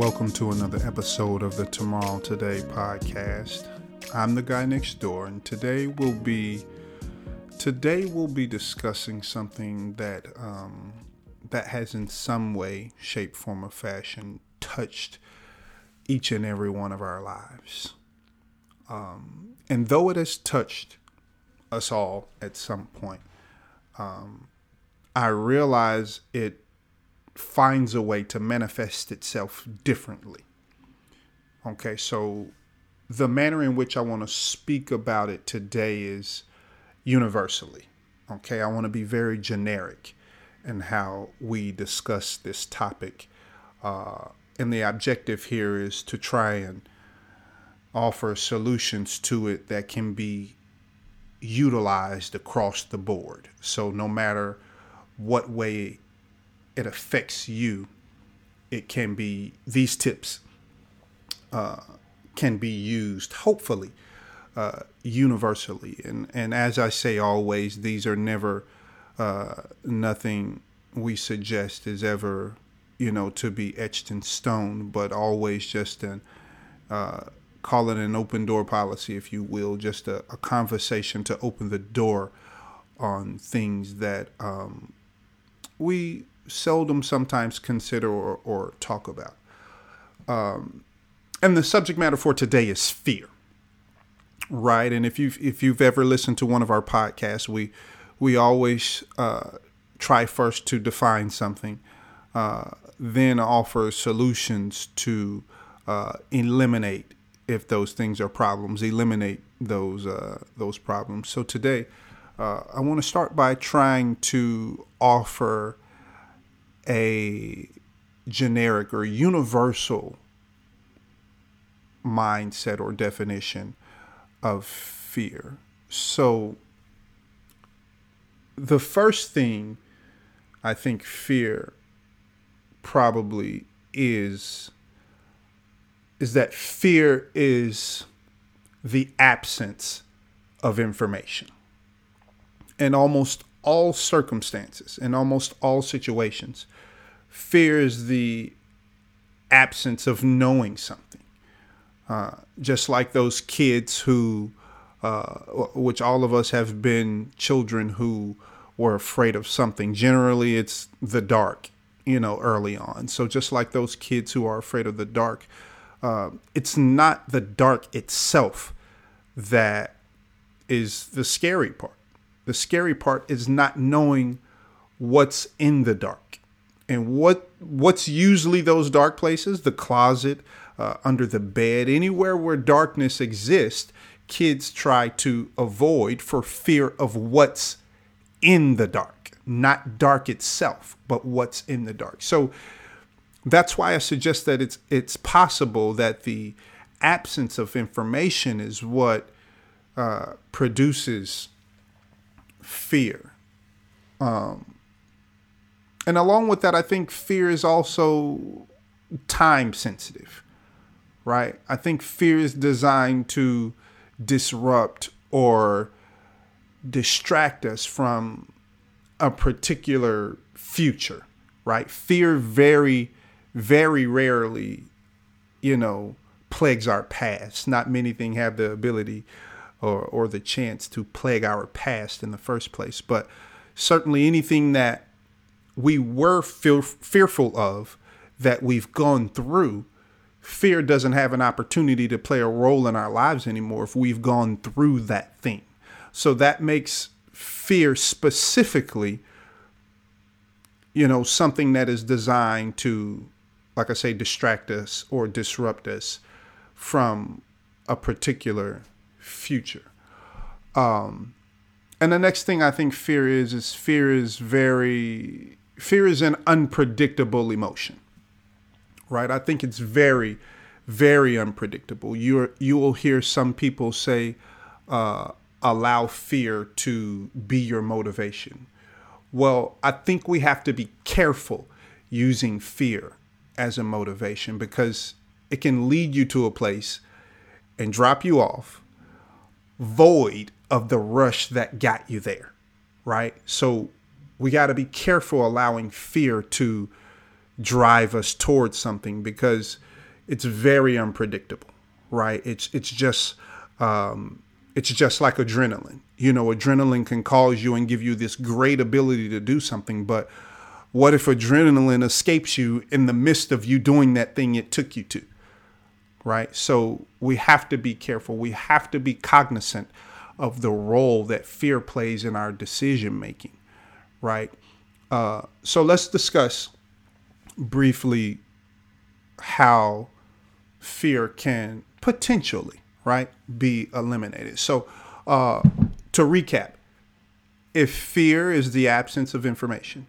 Welcome to another episode of the Tomorrow Today podcast. I'm the guy next door, and today we'll be today we'll be discussing something that um, that has in some way, shape, form, or fashion touched each and every one of our lives. Um, and though it has touched us all at some point, um, I realize it finds a way to manifest itself differently. Okay, so the manner in which I want to speak about it today is universally. Okay, I want to be very generic in how we discuss this topic. Uh, and the objective here is to try and offer solutions to it that can be utilized across the board. So, no matter what way it affects you, it can be these tips uh, can be used hopefully uh, universally. And and as I say always, these are never uh, nothing we suggest is ever you know to be etched in stone, but always just an uh, call it an open door policy, if you will, just a, a conversation to open the door on things that um, we seldom sometimes consider or, or talk about. Um, and the subject matter for today is fear, right? And if you've if you've ever listened to one of our podcasts, we we always uh, try first to define something, uh, then offer solutions to uh, eliminate if those things are problems, eliminate those uh, those problems. So today, uh, I want to start by trying to offer a generic or universal mindset or definition of fear. So, the first thing I think fear probably is is that fear is the absence of information. And almost all circumstances, in almost all situations, fear is the absence of knowing something. Uh, just like those kids who, uh, which all of us have been children who were afraid of something. Generally, it's the dark, you know, early on. So just like those kids who are afraid of the dark, uh, it's not the dark itself that is the scary part. The scary part is not knowing what's in the dark. And what what's usually those dark places? The closet, uh, under the bed, anywhere where darkness exists, kids try to avoid for fear of what's in the dark, not dark itself, but what's in the dark. So that's why I suggest that it's it's possible that the absence of information is what uh, produces fear. Um, and along with that, I think fear is also time sensitive, right? I think fear is designed to disrupt or distract us from a particular future, right? Fear very very rarely, you know, plagues our past. Not many things have the ability or, or the chance to plague our past in the first place. But certainly anything that we were feel, fearful of that we've gone through, fear doesn't have an opportunity to play a role in our lives anymore if we've gone through that thing. So that makes fear specifically, you know, something that is designed to like I say, distract us or disrupt us from a particular future. Um, and the next thing I think fear is is fear is very fear is an unpredictable emotion. Right? I think it's very, very unpredictable. You you will hear some people say, uh, allow fear to be your motivation. Well, I think we have to be careful using fear as a motivation because it can lead you to a place and drop you off void of the rush that got you there, right? So we got to be careful allowing fear to drive us towards something because it's very unpredictable, right? It's it's just um, it's just like adrenaline. You know, adrenaline can cause you and give you this great ability to do something, but what if adrenaline escapes you in the midst of you doing that thing it took you to? Right? So we have to be careful. We have to be cognizant of the role that fear plays in our decision making. Right? Uh, so let's discuss briefly how fear can potentially, right, be eliminated. So, uh, to recap, if fear is the absence of information,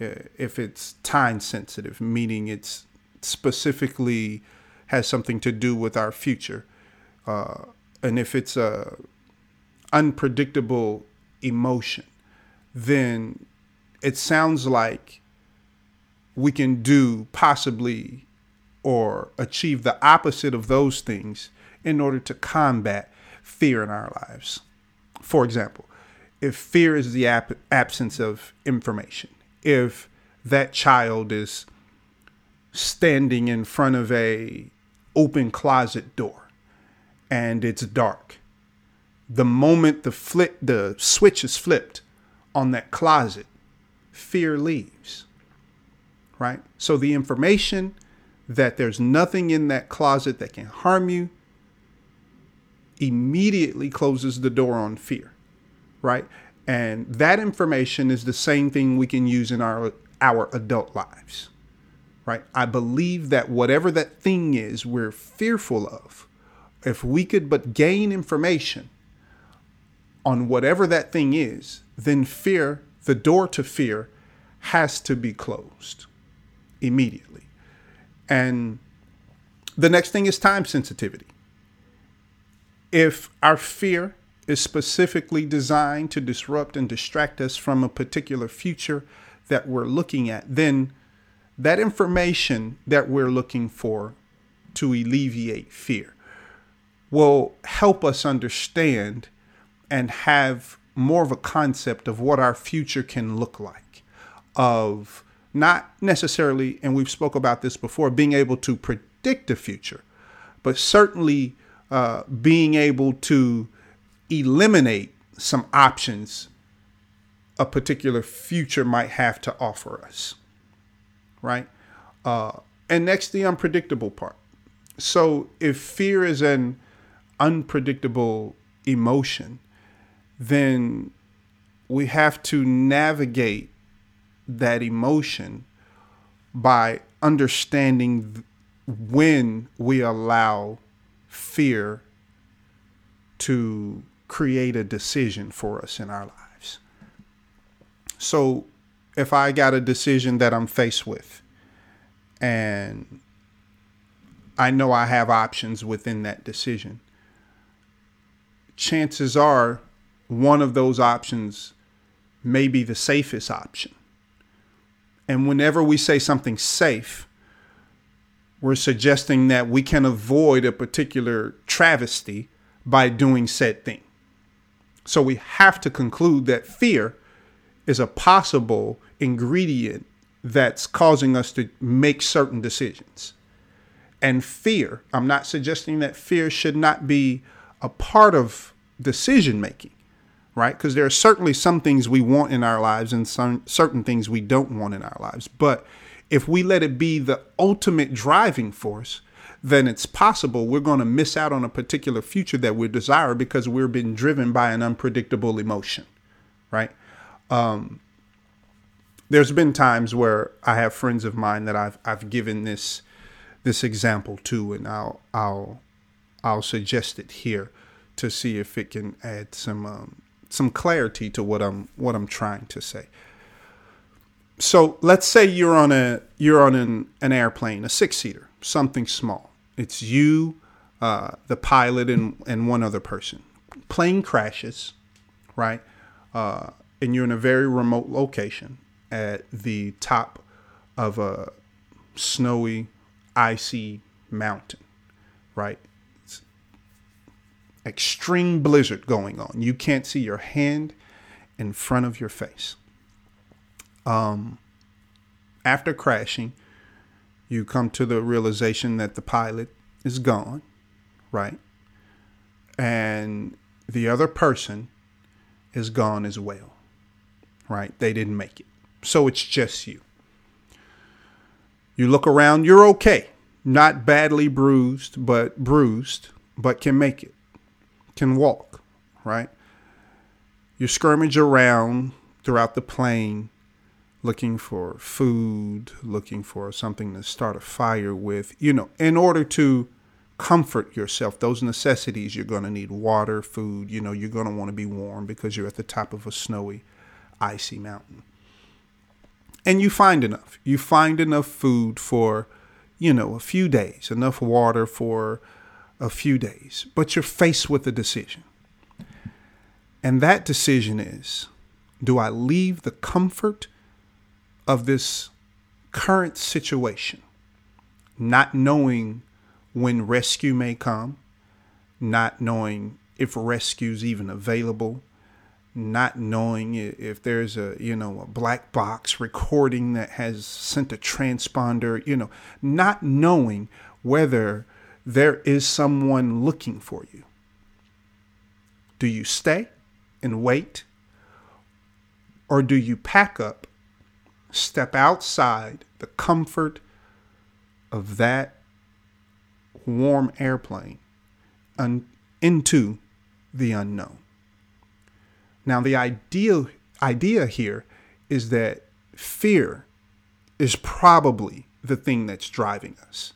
uh, if it's time sensitive, meaning it's specifically has something to do with our future, uh, and if it's a unpredictable emotion, then it sounds like we can do possibly or achieve the opposite of those things in order to combat fear in our lives. For example, if fear is the absence of information, if that child is standing in front of a open closet door and it's dark. The moment the flip the switch is flipped on that closet fear leaves right? So the information that there's nothing in that closet that can harm you immediately closes the door on fear right? And that information is the same thing we can use in our our adult lives. Right? I believe that whatever that thing is we're fearful of, if we could but gain information on whatever that thing is, then fear, the door to fear has to be closed immediately. And the next thing is time sensitivity. If our fear is specifically designed to disrupt and distract us from a particular future that we're looking at, then that information that we're looking for to alleviate fear will help us understand and have more of a concept of what our future can look like of not necessarily and we've spoke about this before being able to predict the future but certainly uh, being able to eliminate some options a particular future might have to offer us. Right? Uh, and next, the unpredictable part. So, if fear is an unpredictable emotion, then we have to navigate that emotion by understanding when we allow fear to create a decision for us in our lives. So if I got a decision that I'm faced with and I know I have options within that decision, chances are one of those options may be the safest option. And whenever we say something safe, we're suggesting that we can avoid a particular travesty by doing said thing. So we have to conclude that fear is a possible ingredient that's causing us to make certain decisions. And fear, I'm not suggesting that fear should not be a part of decision making, right? Because there are certainly some things we want in our lives and some certain things we don't want in our lives. But if we let it be the ultimate driving force, then it's possible we're going to miss out on a particular future that we desire because we're being driven by an unpredictable emotion, right? Um, there's been times where I have friends of mine that I've I've given this this example to, and I'll I'll I'll suggest it here to see if it can add some um, some clarity to what I'm what I'm trying to say. So let's say you're on a you're on an, an airplane, a six seater, something small it's you, uh, the pilot, and and one other person. Plane crashes, right? Uh, and you're in a very remote location at the top of a snowy, icy mountain, right? It's extreme blizzard going on. You can't see your hand in front of your face. Um, after crashing, you come to the realization that the pilot is gone, right? And the other person is gone as well, right? They didn't make it. So it's just you. You look around, you're okay. Not badly bruised, but bruised, but can make it, can walk, right? You skirmish around throughout the plane looking for food, looking for something to start a fire with, you know, in order to comfort yourself. Those necessities, you're going to need water, food, you know, you're going to want to be warm because you're at the top of a snowy, icy mountain. And you find enough. You find enough food for, you know, a few days, enough water for a few days. But you're faced with a decision. And that decision is do I leave the comfort of this current situation, not knowing when rescue may come, not knowing if rescue is even available, not knowing if there's a you know a black box recording that has sent a transponder, you know, not knowing whether there is someone looking for you. Do you stay and wait? Or do you pack up step outside the comfort of that warm airplane and into the unknown. Now, the idea, idea here is that fear is probably the thing that's driving us,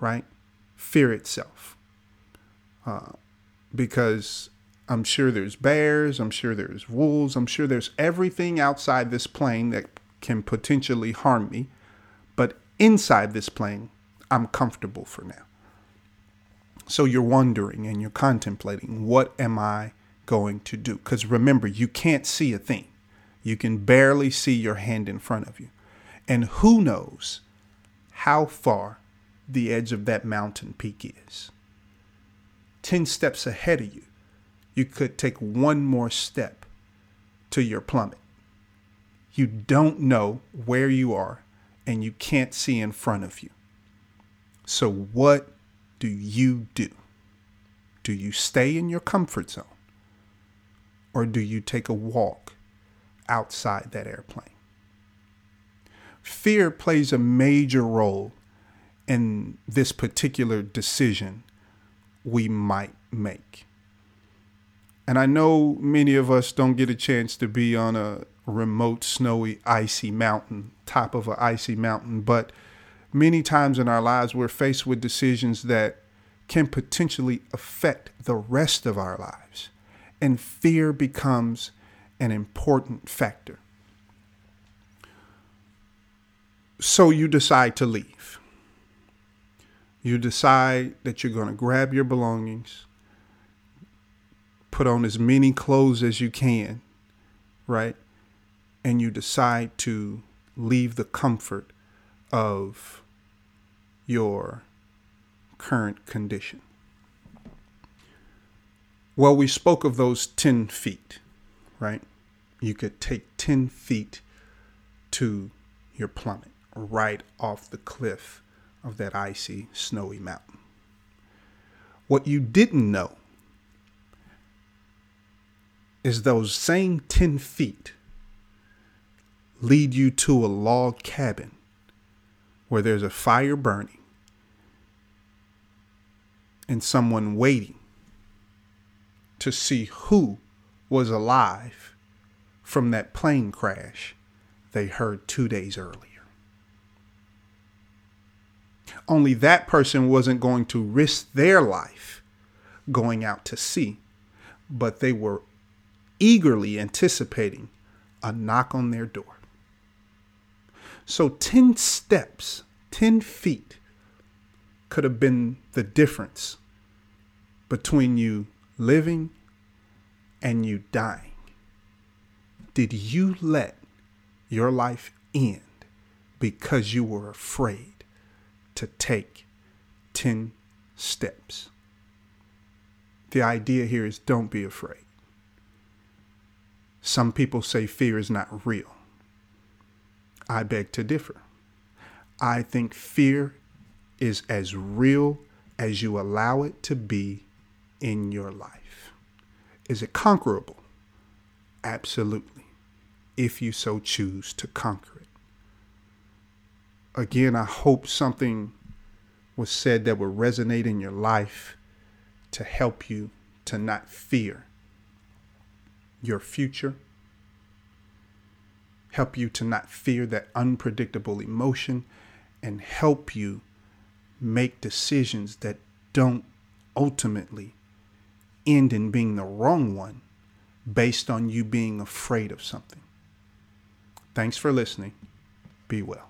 right? Fear itself. Uh, because I'm sure there's bears, I'm sure there's wolves, I'm sure there's everything outside this plane that can potentially harm me. But inside this plane, I'm comfortable for now. So you're wondering and you're contemplating, what am I going to do? Because remember, you can't see a thing. You can barely see your hand in front of you. And who knows how far the edge of that mountain peak is? 10 steps ahead of you, you could take one more step to your plummet. You don't know where you are and you can't see in front of you. So, what do you do? Do you stay in your comfort zone or do you take a walk outside that airplane? Fear plays a major role in this particular decision we might make. And I know many of us don't get a chance to be on a remote, snowy, icy mountain, top of an icy mountain. But many times in our lives, we're faced with decisions that can potentially affect the rest of our lives. And fear becomes an important factor. So you decide to leave. You decide that you're going to grab your belongings, put on as many clothes as you can, right? and you decide to leave the comfort of your current condition. Well, we spoke of those 10 feet, right? You could take 10 feet to your plummet right off the cliff of that icy, snowy mountain. What you didn't know is those same 10 feet lead you to a log cabin where there's a fire burning and someone waiting to see who was alive from that plane crash they heard two days earlier. Only that person wasn't going to risk their life going out to see, but they were eagerly anticipating a knock on their door. So 10 steps, 10 feet could have been the difference between you living and you dying. Did you let your life end because you were afraid to take 10 steps? The idea here is don't be afraid. Some people say fear is not real. I beg to differ. I think fear is as real as you allow it to be in your life. Is it conquerable? Absolutely, if you so choose to conquer it. Again, I hope something was said that would resonate in your life to help you to not fear your future, help you to not fear that unpredictable emotion, and help you make decisions that don't ultimately end in being the wrong one based on you being afraid of something. Thanks for listening. Be well.